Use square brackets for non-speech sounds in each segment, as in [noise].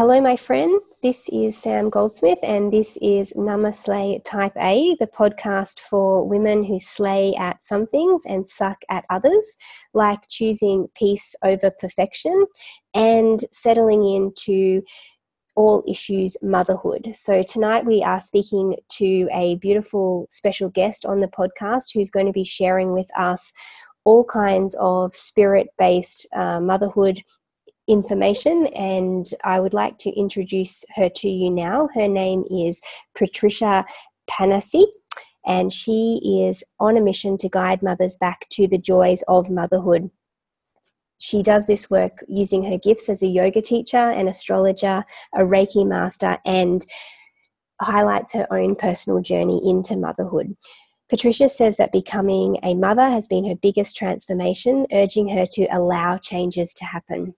Hello, my friend. This is Sam Goldsmith, and this is Namaslay Type A, the podcast for women who slay at some things and suck at others, like choosing peace over perfection and settling into all issues motherhood. So, tonight we are speaking to a beautiful special guest on the podcast who's going to be sharing with us all kinds of spirit based uh, motherhood information, and I would like to introduce her to you now. Her name is Patricia Panasi, and she is on a mission to guide mothers back to the joys of motherhood. She does this work using her gifts as a yoga teacher, an astrologer, a Reiki master, and highlights her own personal journey into motherhood. Patricia says that becoming a mother has been her biggest transformation, urging her to allow changes to happen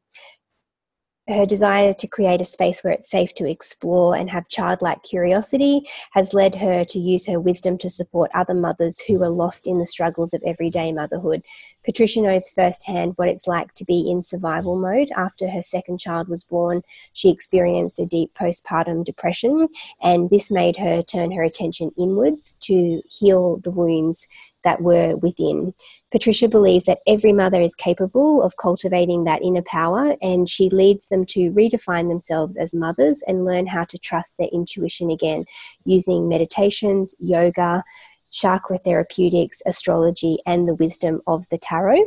her desire to create a space where it's safe to explore and have childlike curiosity has led her to use her wisdom to support other mothers who are lost in the struggles of everyday motherhood. Patricia knows firsthand what it's like to be in survival mode. After her second child was born, she experienced a deep postpartum depression, and this made her turn her attention inwards to heal the wounds that were within. Patricia believes that every mother is capable of cultivating that inner power, and she leads them to redefine themselves as mothers and learn how to trust their intuition again using meditations, yoga, chakra therapeutics, astrology, and the wisdom of the tarot.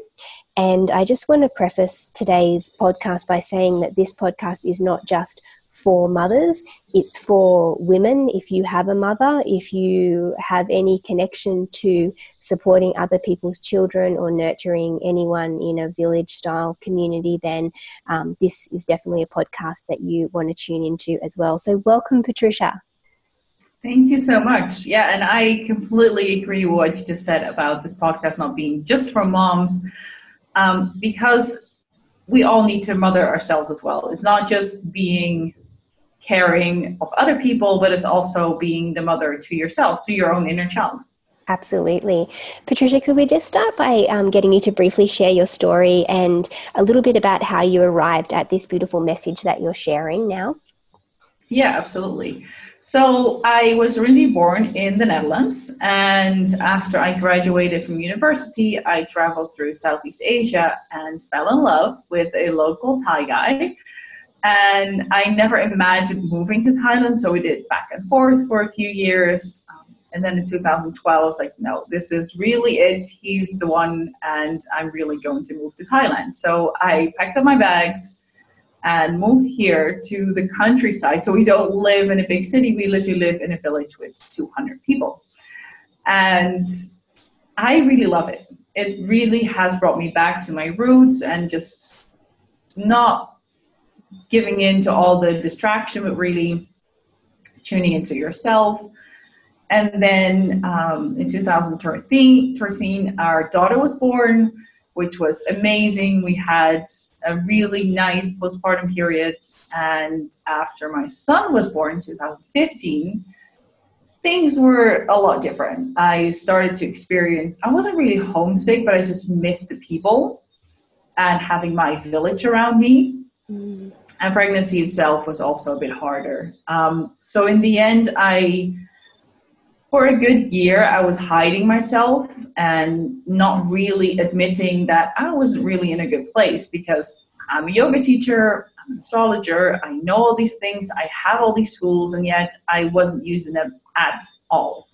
And I just want to preface today's podcast by saying that this podcast is not just for mothers, it's for women. If you have a mother, if you have any connection to supporting other people's children or nurturing anyone in a village style community, then um, this is definitely a podcast that you want to tune into as well. So, welcome, Patricia. Thank you so much. Yeah, and I completely agree with what you just said about this podcast not being just for moms, um, because we all need to mother ourselves as well. It's not just being caring of other people, but it's also being the mother to yourself, to your own inner child. Absolutely. Patricia, could we just start by um, getting you to briefly share your story and a little bit about how you arrived at this beautiful message that you're sharing now? Yeah, absolutely. So I was really born in the Netherlands, and after I graduated from university, I traveled through Southeast Asia and fell in love with a local Thai guy and I never imagined moving to Thailand, so we did back and forth for a few years. Um, and then in 2012, I was like, no, this is really it. He's the one, and I'm really going to move to Thailand. So I packed up my bags and moved here to the countryside. So we don't live in a big city, we literally live in a village with 200 people. And I really love it. It really has brought me back to my roots and just not giving in to all the distraction, but really tuning into yourself. And then um, in 2013, 13, our daughter was born, which was amazing. We had a really nice postpartum period. And after my son was born in 2015, things were a lot different. I started to experience, I wasn't really homesick, but I just missed the people and having my village around me. And pregnancy itself was also a bit harder. Um, so in the end, I, for a good year, I was hiding myself and not really admitting that I wasn't really in a good place because I'm a yoga teacher, I'm an astrologer, I know all these things, I have all these tools, and yet I wasn't using them at all.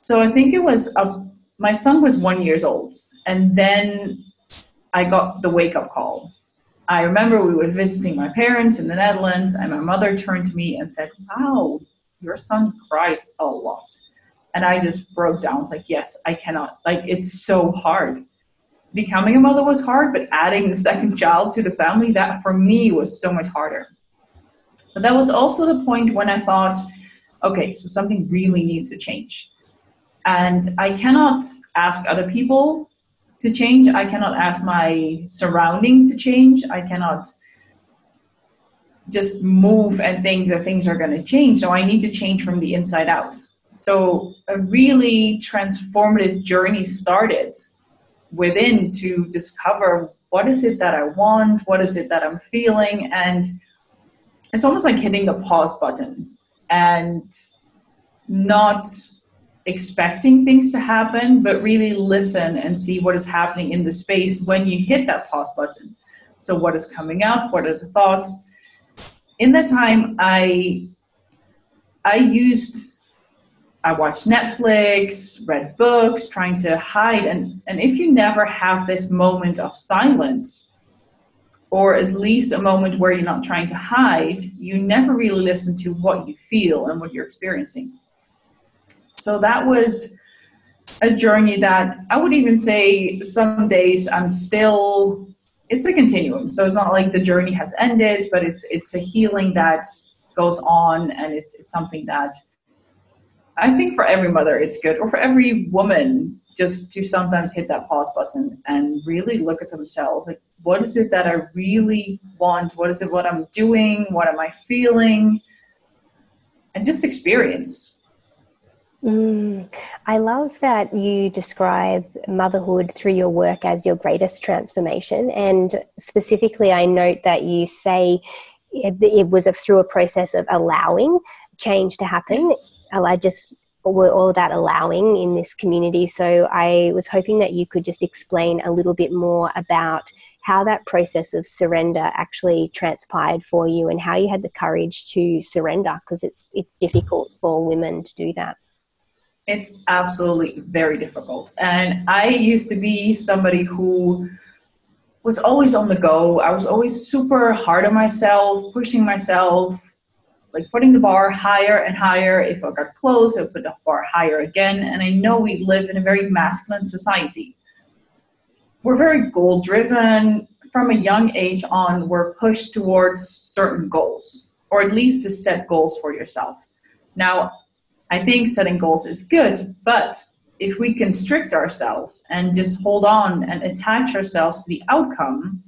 So I think it was a, my son was one years old, and then I got the wake up call I remember we were visiting my parents in the Netherlands, and my mother turned to me and said, Wow, your son cries a lot. And I just broke down. I was like, Yes, I cannot. Like, it's so hard. Becoming a mother was hard, but adding the second [laughs] child to the family, that for me was so much harder. But that was also the point when I thought, okay, so something really needs to change. And I cannot ask other people to change. I cannot ask my surrounding to change. I cannot just move and think that things are going to change. So I need to change from the inside out. So a really transformative journey started within to discover what is it that I want, what is it that I'm feeling, and it's almost like hitting the pause button and not expecting things to happen, but really listen and see what is happening in the space when you hit that pause button. So, what is coming up? What are the thoughts? In that time, I I used I watched Netflix, read books, trying to hide. And, and if you never have this moment of silence, or at least a moment where you're not trying to hide, you never really listen to what you feel and what you're experiencing. So that was a journey that I would even say some days I'm still it's a continuum. So it's not like the journey has ended, but it's it's a healing that goes on and it's it's something that I think for every mother it's good, or for every woman, just to sometimes hit that pause button and really look at themselves. Like, what is it that I really want? What is it what I'm doing? What am I feeling? And just experience. Mm, I love that you describe motherhood through your work as your greatest transformation. And specifically, I note that you say it, it was a, through a process of allowing change to happen. Yes. I just we're all about allowing in this community. So I was hoping that you could just explain a little bit more about how that process of surrender actually transpired for you and how you had the courage to surrender because it's it's difficult for women to do that. It's absolutely very difficult. And I used to be somebody who was always on the go. I was always super hard on myself, pushing myself, like putting the bar higher and higher. If I got close, I would put the bar higher again. And I know we live in a very masculine society. We're very goal driven. From a young age on, we're pushed towards certain goals, or at least to set goals for yourself. Now, I think setting goals is good, but if we constrict ourselves and just hold on and attach ourselves to the outcome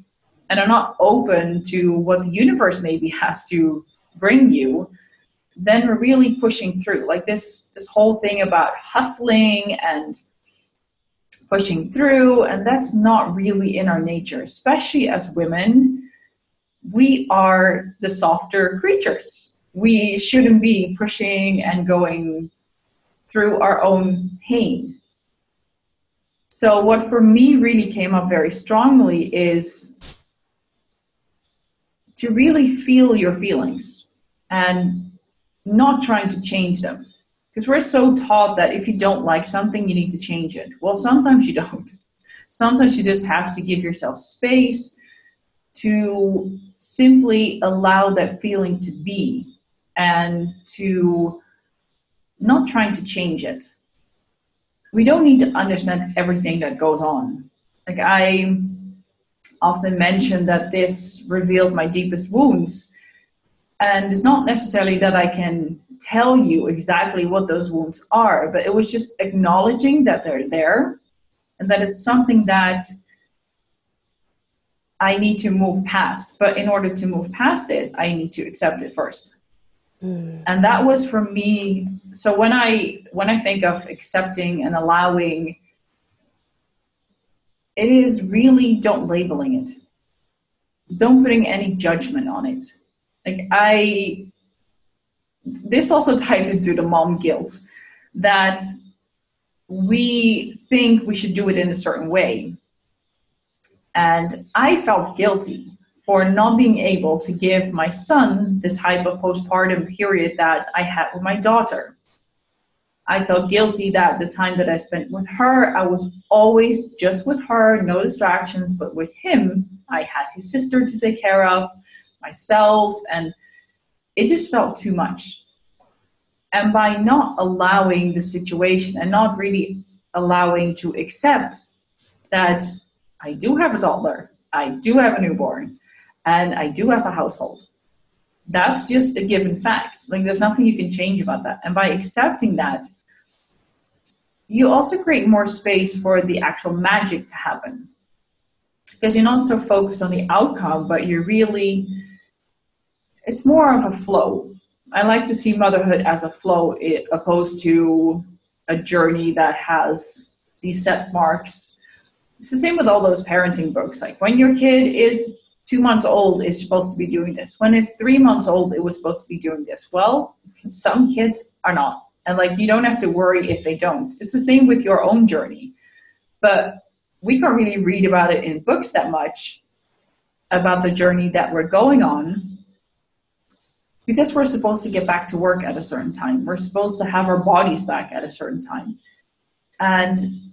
and are not open to what the universe maybe has to bring you then we're really pushing through. Like this this whole thing about hustling and pushing through and that's not really in our nature especially as women. We are the softer creatures we shouldn't be pushing and going through our own pain so what for me really came up very strongly is to really feel your feelings and not trying to change them. Because we're so taught that if you don't like something, you need to change it. Well, sometimes you don't. Sometimes you just have to give yourself space to simply allow that feeling to be and to not trying to change it. We don't need to understand everything that goes on. Like I often mention that this revealed my deepest wounds and it's not necessarily that I can tell you exactly what those wounds are, but it was just acknowledging that they're there and that it's something that I need to move past. But in order to move past it, I need to accept it first. Mm. And that was for me. So when I when I think of accepting and allowing, it is really don't labeling it. Don't putting any judgment on it like I, this also [laughs] ties into the mom guilt that we think we should do it in a certain way. And I felt guilty for not being able to give my son the type of postpartum period that I had with my daughter. I felt guilty that the time that I spent with her, I was always just with her, no distractions, but with him, I had his sister to take care of myself and it just felt too much and by not allowing the situation and not really allowing to accept that i do have a toddler i do have a newborn and i do have a household that's just a given fact like there's nothing you can change about that and by accepting that you also create more space for the actual magic to happen because you're not so focused on the outcome but you're really it's more of a flow. I like to see motherhood as a flow opposed to a journey that has these set marks. It's the same with all those parenting books. Like when your kid is two months old is supposed to be doing this. When it's three months old, it was supposed to be doing this. Well, some kids are not. And like you don't have to worry if they don't. It's the same with your own journey. But we can't really read about it in books that much about the journey that we're going on because we're supposed to get back to work at a certain time. We're supposed to have our bodies back at a certain time. And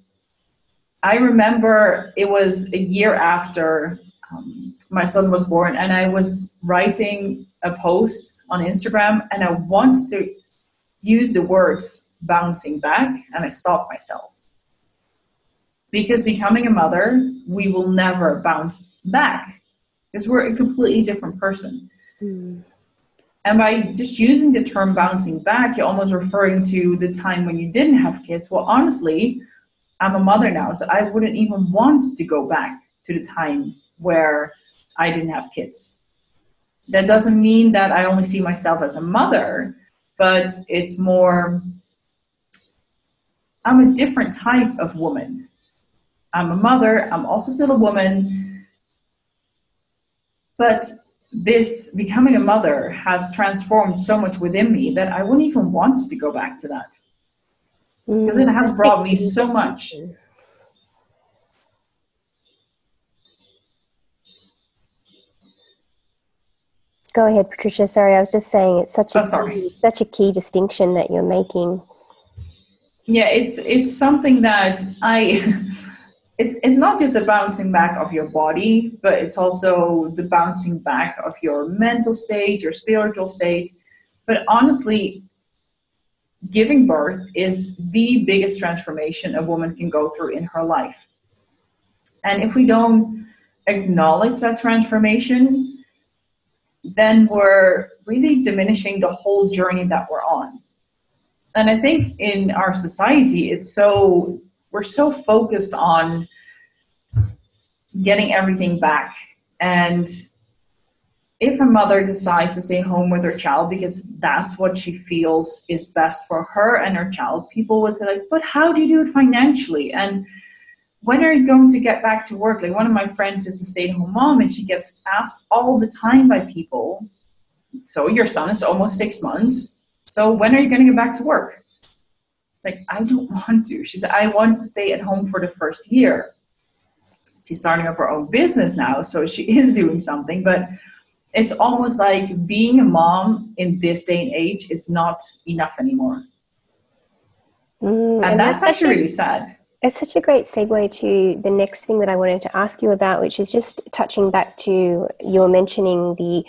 I remember it was a year after um, my son was born, and I was writing a post on Instagram, and I wanted to use the words bouncing back, and I stopped myself. Because becoming a mother, we will never bounce back because we're a completely different person. Mm. And by just using the term bouncing back, you're almost referring to the time when you didn't have kids. Well, honestly, I'm a mother now, so I wouldn't even want to go back to the time where I didn't have kids. That doesn't mean that I only see myself as a mother, but it's more, I'm a different type of woman. I'm a mother, I'm also still a woman, but this becoming a mother has transformed so much within me that I wouldn't even want to go back to that mm. because it has brought me so much. Go ahead, Patricia. Sorry, I was just saying it's such a oh, key, such a key distinction that you're making. Yeah, it's it's something that I [laughs] it's it's not just the bouncing back of your body, but it's also the bouncing back of your mental state, your spiritual state. But honestly, giving birth is the biggest transformation a woman can go through in her life. And if we don't acknowledge that transformation, then we're really diminishing the whole journey that we're on. And I think in our society, it's so we're so focused on getting everything back. And if a mother decides to stay home with her child because that's what she feels is best for her and her child, people will say, like, but how do you do it financially? And when are you going to get back to work? Like one of my friends is a stay-at-home mom and she gets asked all the time by people, so your son is almost six months. So when are you going to get back to work? like i don't [laughs] want to she said i want to stay at home for the first year she's starting up her own business now so she [laughs] is doing something but it's almost like being a mom in this day and age is not enough anymore mm, and, and, that's, that's actually really sad it's such a great segue to the next thing that I wanted to ask you about, which is just touching back to your mentioning the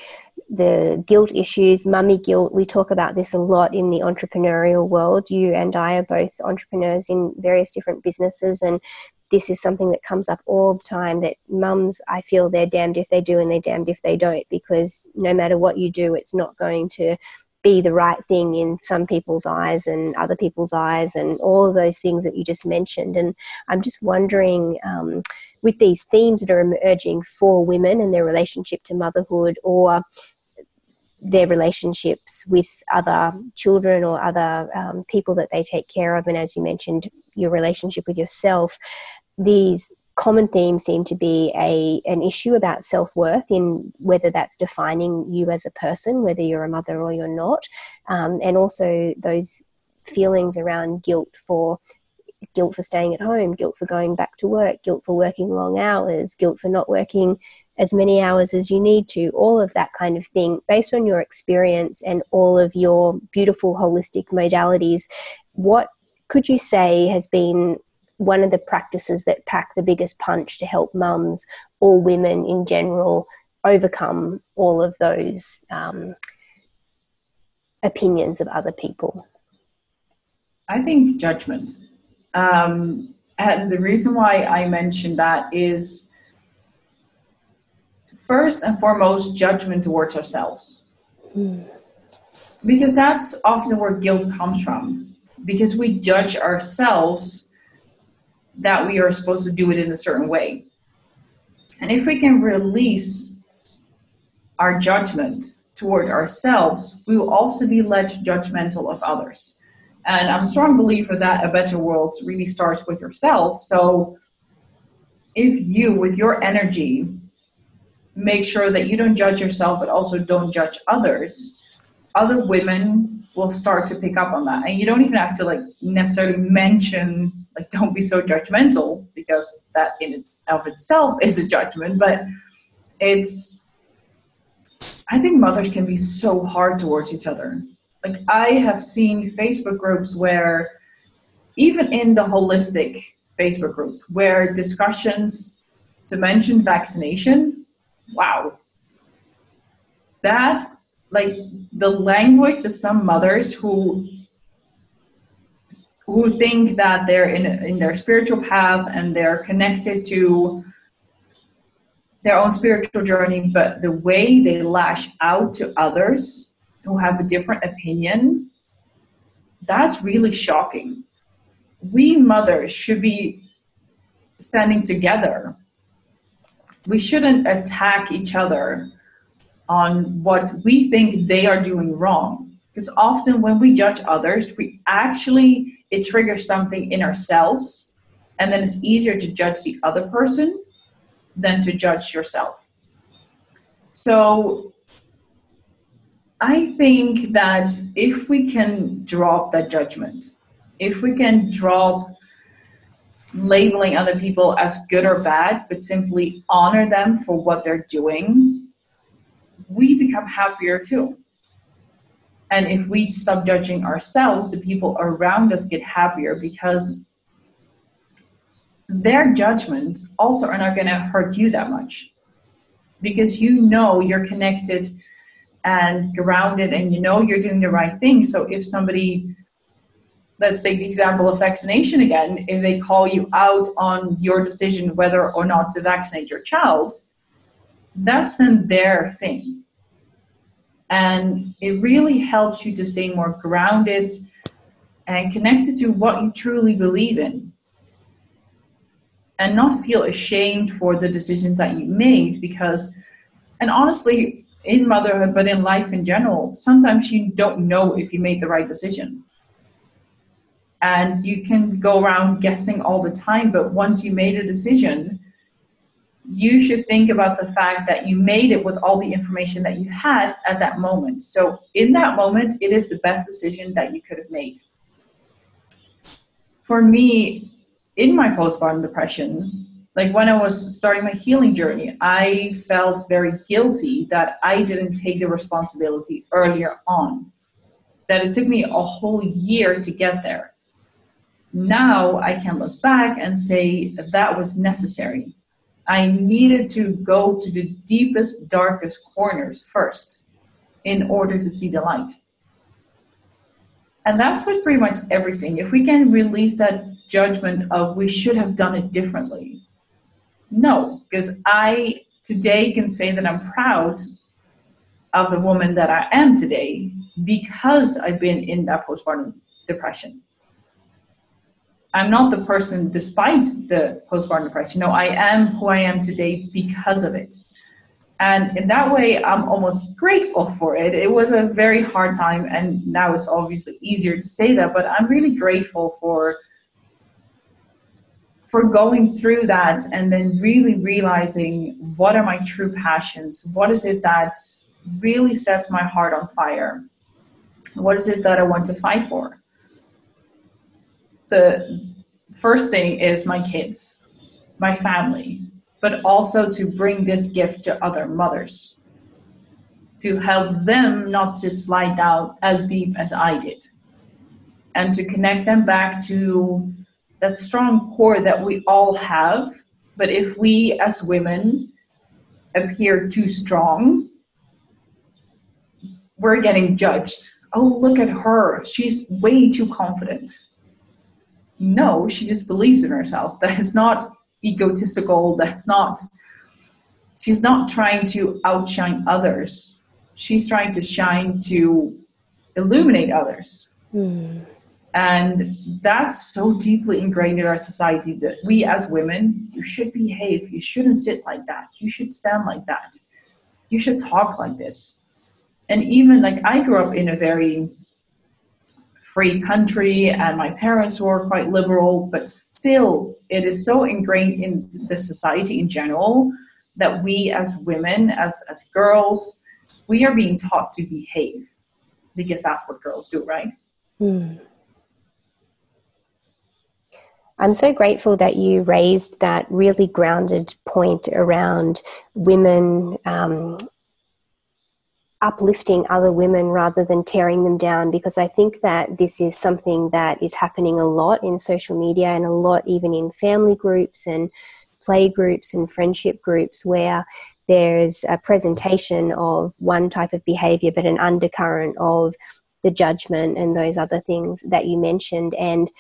the guilt issues, mummy guilt. We talk about this a lot in the entrepreneurial world. You and I are both entrepreneurs in various different businesses, and this is something that comes up all the time that mums, I feel they're damned if they do and they're damned if they don't, because no matter what you do, it's not going to be the right thing in some people's eyes and other people's eyes, and all of those things that you just mentioned. And I'm just wondering. Um, with these themes that are emerging for women and their relationship to motherhood or their relationships with other children or other um, people that they take care of, and as you mentioned, your relationship with yourself, these common themes seem to be a an issue about self worth in whether that's defining you as a person, whether you're a mother or you're not, um, and also those feelings around guilt for guilt for staying at home, guilt for going back to work, guilt for working long hours, guilt for not working as many hours as you need to, all of that kind of thing, based on your experience and all of your beautiful holistic modalities, what could you say has been one of the practices that pack the biggest punch to help mums or women in general overcome all of those um, opinions of other people? I think judgment. Um, and the reason why I mentioned that is first and foremost judgment towards ourselves. Mm. Because that's often where guilt comes from. Because we judge ourselves that we are supposed to do it in a certain way. And if we can release our judgment toward ourselves, we will also be less judgmental of others. And I'm a strong believer that a better world really starts with yourself. So if you, with your energy, make sure that you don't judge yourself, but also don't judge others, other women will start to pick up on that. And you don't even have to like necessarily mention like don't be so judgmental because that in of itself is a judgment, but it's I think mothers can be so hard towards each other. Like I have seen Facebook groups where even in the holistic Facebook groups where discussions to mention vaccination, wow. That like the language to some mothers who who think that they're in in their spiritual path and they're connected to their own spiritual journey, but the way they lash out to others who have a different opinion, that's really shocking. We mothers should be standing together. We shouldn't attack each other on what we think they are doing wrong. Because often when we judge others, we actually, it triggers something in ourselves, and then it's easier to judge the other person than to judge yourself. So I think that if we can drop that judgment, if we can drop labeling other people as good or bad, but simply honor them for what they're doing, we become happier too. And if we stop judging ourselves, the people around us get happier because their judgments also are not going to hurt you that much because you know you're connected and grounded and you know you're doing the right thing. So if somebody, let's take the example of vaccination again, if they call you out on your decision whether or not to vaccinate your child, that's then their thing. And it really helps you to stay more grounded and connected to what you truly believe in. And not feel ashamed for the decisions that you made because and honestly in motherhood but in life in general sometimes you don't know if you made the right decision. And you can go around guessing all the time but once you made a decision you should think about the fact that you made it with all the information that you had at that moment so in that moment it is the best decision that you could have made for me in my postpartum depression, like when I was starting my healing journey, I felt very guilty that I didn't take the responsibility earlier on. That it took me a whole year to get there. Now I can look back and say that was necessary. I needed to go to the deepest, darkest corners first in order to see the light. And that's with pretty much everything. If we can release that judgment of we should have done it differently. No, because I today can say that I'm proud of the woman that I am today because I've been in that postpartum depression. I'm not the person despite the postpartum depression. No, I am who I am today because of it. And in that way, I'm almost grateful for it. It was a very hard time, and now it's obviously easier to say that, but I'm really grateful for for going through that and then really realizing what are my true passions what is it that really sets my heart on fire what is it that i want to fight for the first thing is my kids my family but also to bring this gift to other mothers to help them not to slide down as deep as i did and to connect them back to that strong core that we all have. But if we as women appear too strong, we're getting judged. Oh, look at her. She's way too confident. No, she just believes in herself. That is not egotistical. That's not, she's not trying to outshine others. She's trying to shine to illuminate others. Mm. And that's so deeply ingrained in our society that we as women, you should behave. You shouldn't sit like that. You should stand like that. You should talk like this. And even like I grew up in a very free country and my parents were quite liberal, but still it is so ingrained in the society in general that we as women, as, as girls, we are being taught to behave because that's what girls do, right? Mm. I'm so grateful that you raised that really grounded point around women um, uplifting other women rather than tearing them down because I think that this is something that is happening a lot in social media and a lot even in family groups and play groups and friendship groups where there's a presentation of one type of behavior but an undercurrent of the judgment and those other things that you mentioned. And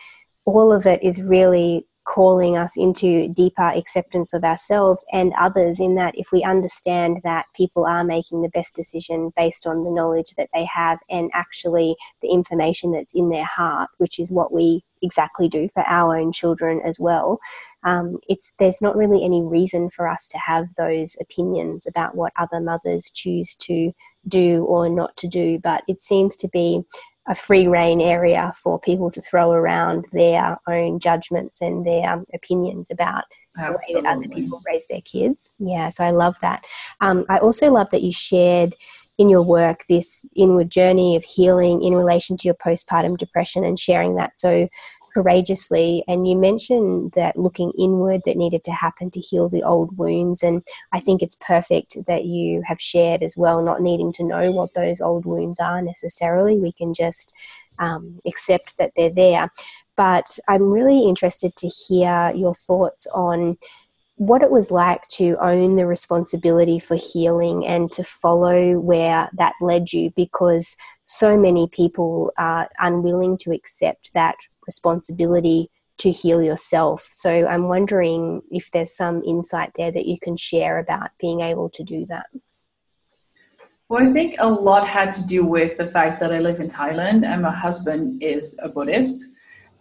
all of it is really calling us into deeper acceptance of ourselves and others in that if we understand that people are making the best decision based on the knowledge that they have and actually the information that's in their heart which is what we exactly do for our own children as well um, it's there's not really any reason for us to have those opinions about what other mothers choose to do or not to do. But it seems to be a free reign area for people to throw around their own judgments and their um, opinions about Absolutely. the way that other people raise their kids. Yeah, so I love that. Um, I also love that you shared in your work this inward journey of healing in relation to your postpartum depression and sharing that so courageously. And you mentioned that looking inward that needed to happen to heal the old wounds. And I think it's perfect that you have shared as well, not needing to know what those old wounds are necessarily. We can just um, accept that they're there. But I'm really interested to hear your thoughts on what it was like to own the responsibility for healing and to follow where that led you because so many people are unwilling to accept that responsibility to heal yourself. So I'm wondering if there's some insight there that you can share about being able to do that. Well, I think a lot had to do with the fact that I live in Thailand and my husband is a Buddhist.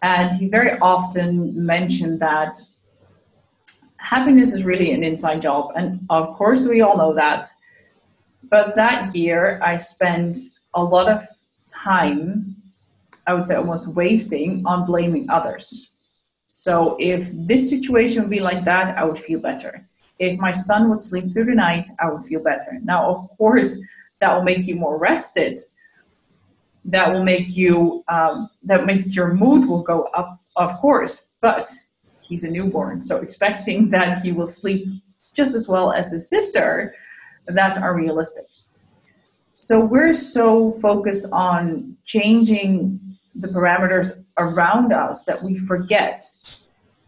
And he very often mentioned that happiness is really an inside job. And of course, we all know that. But that year, I spent a lot of time I would say almost wasting on blaming others. So if this situation would be like that, I would feel better. If my son would sleep through the night, I would feel better. Now, of course, that will make you more rested. That will make you um, that makes your mood will go up, of course. But he's a newborn, so expecting that he will sleep just as well as his sister, that's unrealistic. So we're so focused on changing the parameters around us that we forget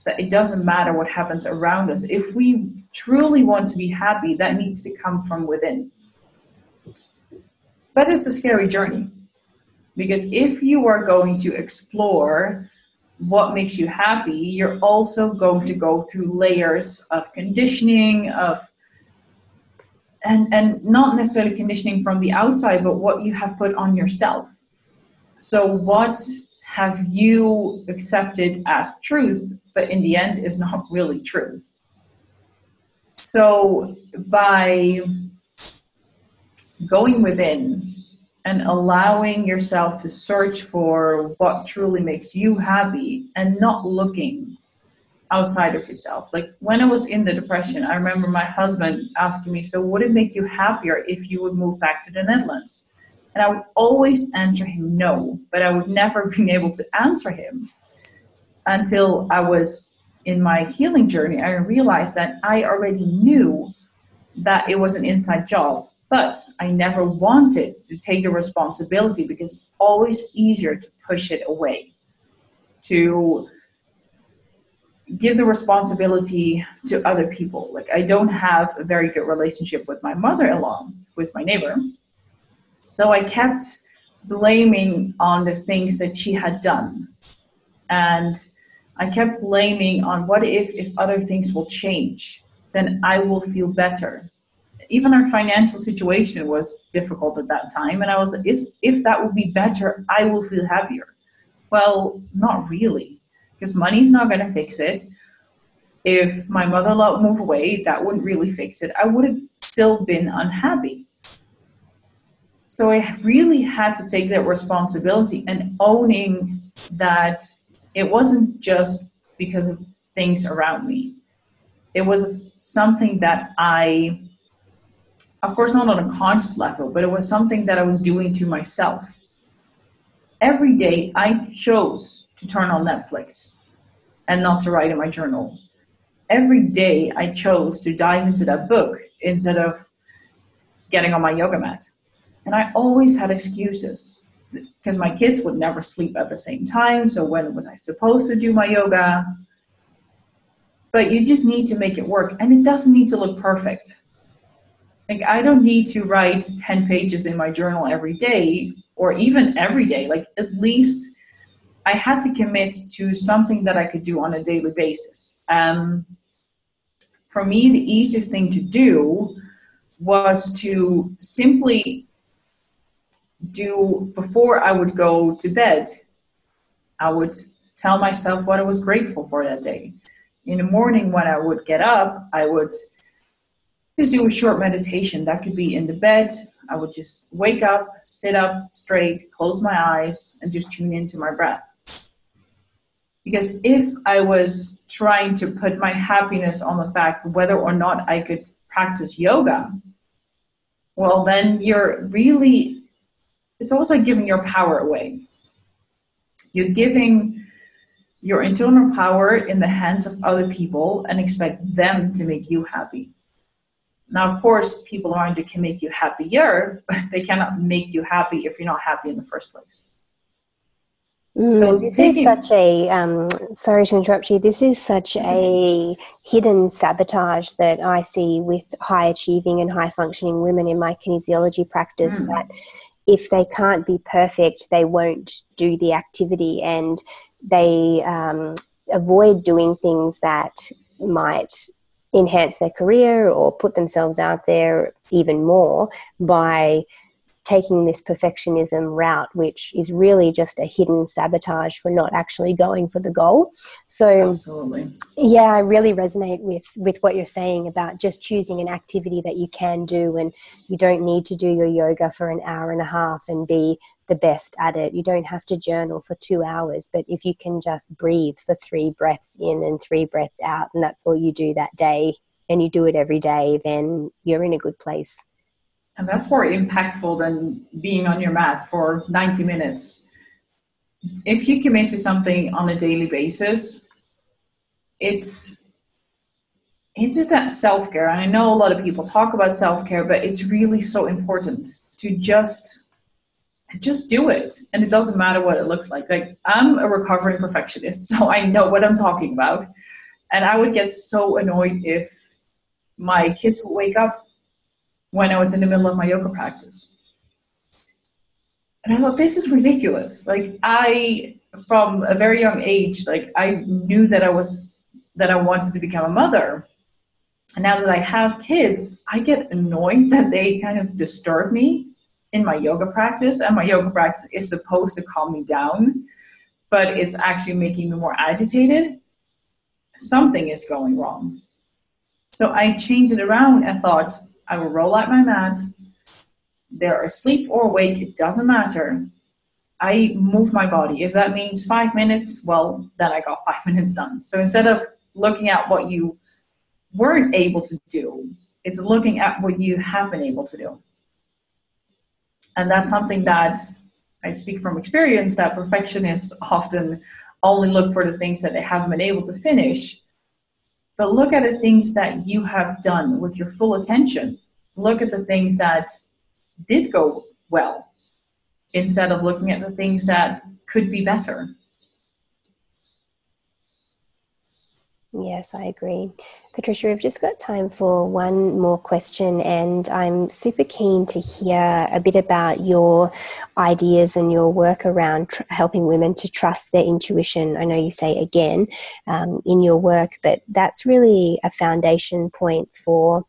that it doesn't matter what happens around us. If we truly want to be happy, that needs to come from within. But it's a scary journey because if you are going to explore what makes you happy, you're also going to go through layers of conditioning, of and and not necessarily conditioning from the outside, but what you have put on yourself so, what have you accepted as truth, but in the end is not really true? So, by going within and allowing yourself to search for what truly makes you happy and not looking outside of yourself. Like when I was in the depression, I remember my husband asking me, So, would it make you happier if you would move back to the Netherlands? And I would always answer him no, but I would never [laughs] be able to answer him until I was in my healing journey. I realized that I already knew that it was an inside job, but I never wanted to take the responsibility because it's always easier to push it away, to give the responsibility to other people. Like, I don't have a very good relationship with my mother in law, who is my neighbor so I kept blaming on the things that she had done. And I kept blaming on what if if other things will change, then I will feel better. Even our financial situation was difficult at that time, and I was is if that will be better, I will feel happier. Well, not really, because money's not going to fix it. If my mother-in-law moved away, that wouldn't really fix it. I would have still been unhappy. So I really had to take that responsibility and owning that it wasn't just because of things around me. It was something that I, of course, not on a conscious level, but it was something that I was doing to myself. Every day I chose to turn on Netflix and not to write in my journal. Every day I chose to dive into that book instead of getting on my yoga mat. And I always had excuses because my kids would never sleep at the same time. So when was I supposed to do my yoga? But you just need to make it work. And it doesn't need to look perfect. Like I don't need to write 10 pages in my journal every day or even every day. Like at least I had to commit to something that I could do on a daily basis. Um, for me, the easiest thing to do was to simply do before I would go to bed, I would tell myself what I was grateful for that day. In the morning, when I would get up, I would just do a short meditation. That could be in the bed. I would just wake up, sit up straight, close my eyes, and just tune into my breath. Because if I was trying to put my happiness on the fact whether or not I could practice yoga, well, then you're really, it's almost like giving your power away. You're giving your internal power in the hands of other people and expect them to make you happy. Now, of course, people around you can make you happier, but they cannot make you happy if you're not happy in the first place. Mm, so this is such a um, sorry to interrupt you. This is such a hidden sabotage that I see with high achieving and high functioning women in my kinesiology practice. Mm. That if they can't be perfect, they won't do the activity, and they um, avoid doing things that might enhance their career or put themselves out there even more by taking this perfectionism route, which is really just a hidden sabotage for not actually going for the goal. So, Absolutely. yeah, I really resonate with with what you're saying about just choosing an activity that you can do, and you don't need to do your yoga for an hour and a half and be the best at it. You don't have to journal for two hours, but if you can just breathe for three breaths in and three breaths out, and that's all you do that day, and you do it every day, then you're in a good place. And that's more impactful than being on your mat for 90 minutes. If you commit to something on a daily basis, it's it's just that self-care. And I know a lot of people talk about self-care, but it's really so important to just just do it. And it doesn't matter what it looks like. Like I'm a recovering perfectionist, [laughs] so I know what I'm talking about. And I would get so annoyed if my kids would wake up when I was in the middle of my yoga practice. And I thought, this is ridiculous. Like, I, from a very young age, like, I knew that I was, that I wanted to become a mother. And now that I have kids, I get annoyed [laughs] that they kind of disturb me in my yoga practice. And my yoga practice is supposed to calm me down, but it's actually making me more agitated. Something is going wrong. So I changed it around and thought, I will roll out my mat. They're asleep or awake, it doesn't matter. I move my body. If that means five minutes, well, then I got [laughs] five minutes done. So instead of looking at what you weren't able to do, it's looking at what you have been able to do. And that's something that I speak from experience that perfectionists often only look for the things that they haven't been able to finish but look at the things that you have done with your full attention. Look at the things that did go well instead of looking at the things that could be better. Yes, I agree. Patricia, we've just got time for one more question, and I'm super keen to hear a bit about your ideas and your work around tr- helping women to trust their intuition. I know you say again um, in your work, but that's really a foundation point for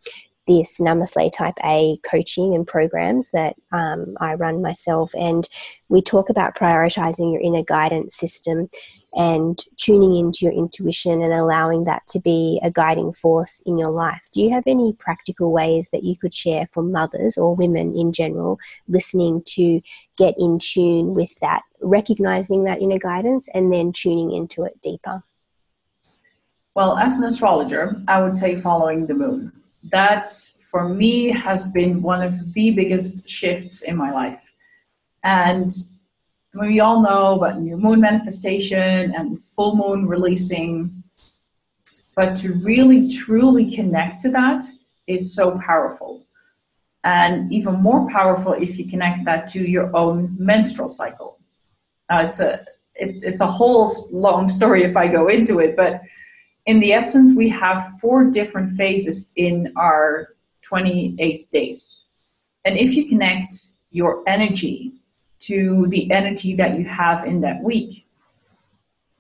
this Namaste Type A coaching and programs that um, I run myself. And we talk about prioritizing your inner guidance system and tuning into your intuition and allowing that to be a guiding force in your life. Do you have any practical ways that you could share for mothers or women in general listening to get in tune with that, recognizing that inner guidance and then tuning into it deeper? Well, as an astrologer, I would say following the moon. That's for me has been one of the biggest shifts in my life. And we all know about new moon manifestation and full moon releasing. But to really truly connect to that is so powerful. And even more powerful if you connect that to your own menstrual cycle. Now, it's a it, it's a whole long story if I go into it, but in the essence, we have four different phases in our 28 days. And if you connect your energy to the energy that you have in that week,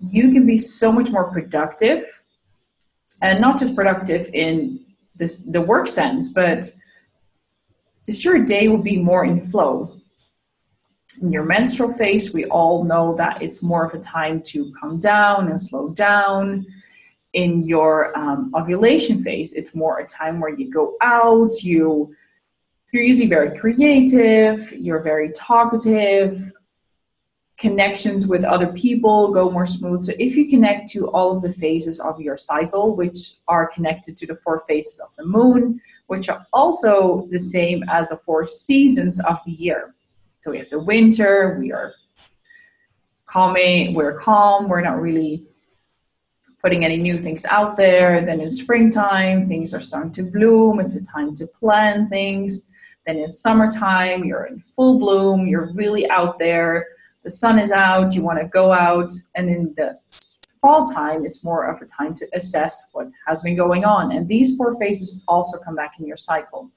you can be so much more productive and not just productive in this the work sense, but just your day will be more in flow. In your menstrual phase, we all know that it's more of a time to calm down and slow down in your um, ovulation phase, it's more a time where you go out, you you're usually very creative, you're very talkative, connections with other people go more smooth. So if you connect to all of the phases of your cycle, which are connected to the four phases of the moon, which are also the same as the four seasons of the year. So we have the winter, we are calming, we're calm, we're not really putting any new things out there. Then in springtime, things are starting to bloom. It's a time to plan things. Then in summertime, you're in full bloom. You're really out there. The sun is out. You want to go out. And in the fall time, it's more of a time to assess what has been going on. And these four phases also come back in your cycle.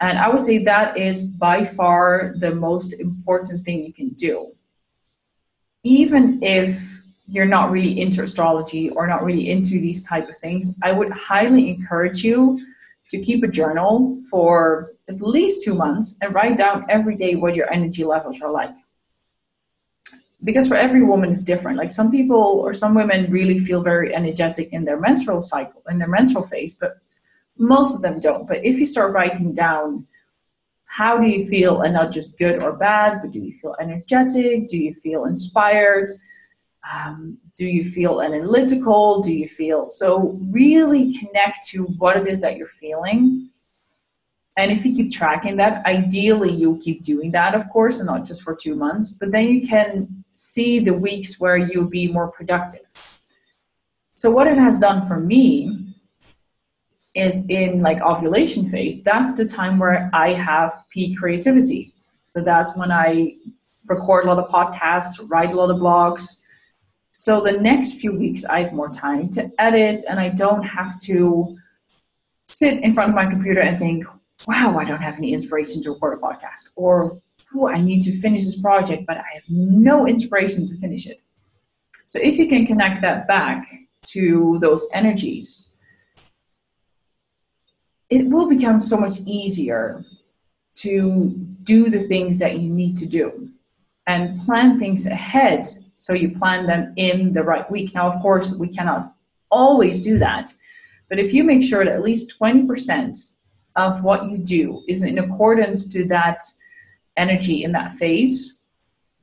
And I would say that is by far the most important thing you can do. Even if you're not really into astrology or not really into these type of things, I would highly encourage you to keep a journal for at least two months and write down every day what your energy levels are like. Because for every woman it's different. Like some people or some women really feel very energetic in their menstrual cycle, in their menstrual phase, but most of them don't. But if you start writing down how do you feel and not just good or bad, but do you feel energetic? Do you feel inspired? Um, do you feel analytical? Do you feel so really connect to what it is that you're feeling. And if you keep tracking that ideally you'll keep doing that of course and not just for two months but then you can see the weeks where you'll be more productive. So what it has done for me is in like ovulation phase that's the time where i have peak creativity. So that's when i record a lot of podcasts write a lot of blogs so the next few weeks, I have more time to edit and I don't have to sit in front of my computer and think, wow, I don't have any inspiration to record a podcast. Or, oh, I need to finish this project, but I have no inspiration to finish it. So if you can connect that back to those energies, it will become so much easier to do the things that you need to do and plan things ahead so you plan them in the right week. Now, of course, we cannot always do that, but if you make sure that at least 20% of what you do is in accordance to that energy in that phase,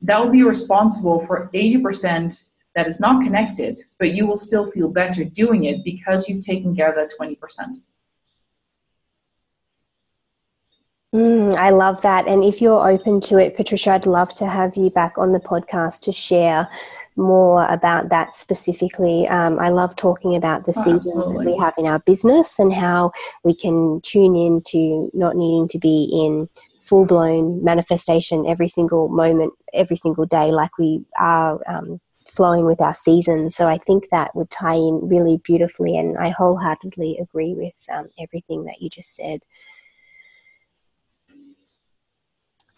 that will be responsible for 80% that is not connected, but you will still feel better doing it because you've taken care of that 20%. Mm, I love that. And if you're open to it, Patricia, I'd love to have you back on the podcast to share more about that specifically. Um, I love talking about the oh, seasons that we have in our business and how we can tune in to not needing to be in full blown manifestation every single moment, every single day, like we are. Um, flowing with our seasons. So I think that would tie in really beautifully, and I wholeheartedly agree with um, everything that you just said.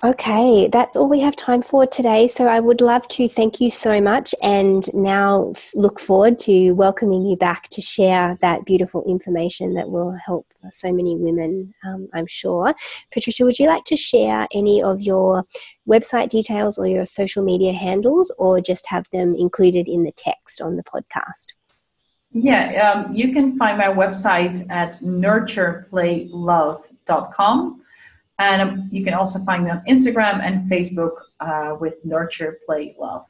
Okay, that's all we have time for today. So I would love to thank you so much and now look forward to welcoming you back to share that beautiful information that will help so many women, um, I'm sure. Patricia, would you like to share any of your website details or your social media handles or just have them included in the text on the podcast? Yeah, um, you can find my website at nurtureplaylove.com. And you can also find me on Instagram and Facebook uh, with Nurture Play Love.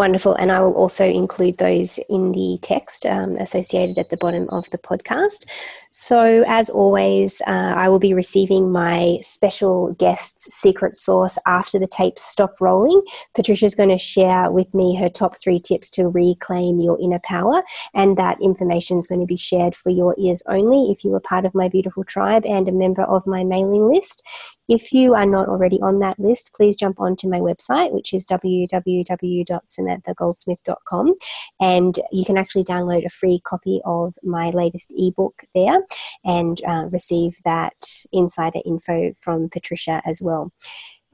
Wonderful. And I will also include those in the text um, associated at the bottom of the podcast. So, as always, uh, I will be receiving my special guest's secret sauce after the tapes stop rolling. Patricia's going to share with me her top three tips to reclaim your inner power. And that information is going to be shared for your ears only if you are part of my beautiful tribe and a member of my mailing list. If you are not already on that list, please jump onto my website, which is www.samanthagoldsmith.com, and you can actually download a free copy of my latest ebook there and uh, receive that insider info from Patricia as well.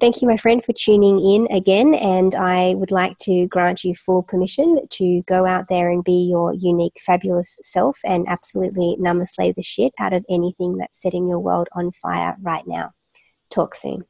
Thank you, my friend, for tuning in again. And I would like to grant you full permission to go out there and be your unique, fabulous self and absolutely namaste the shit out of anything that's setting your world on fire right now. Soon.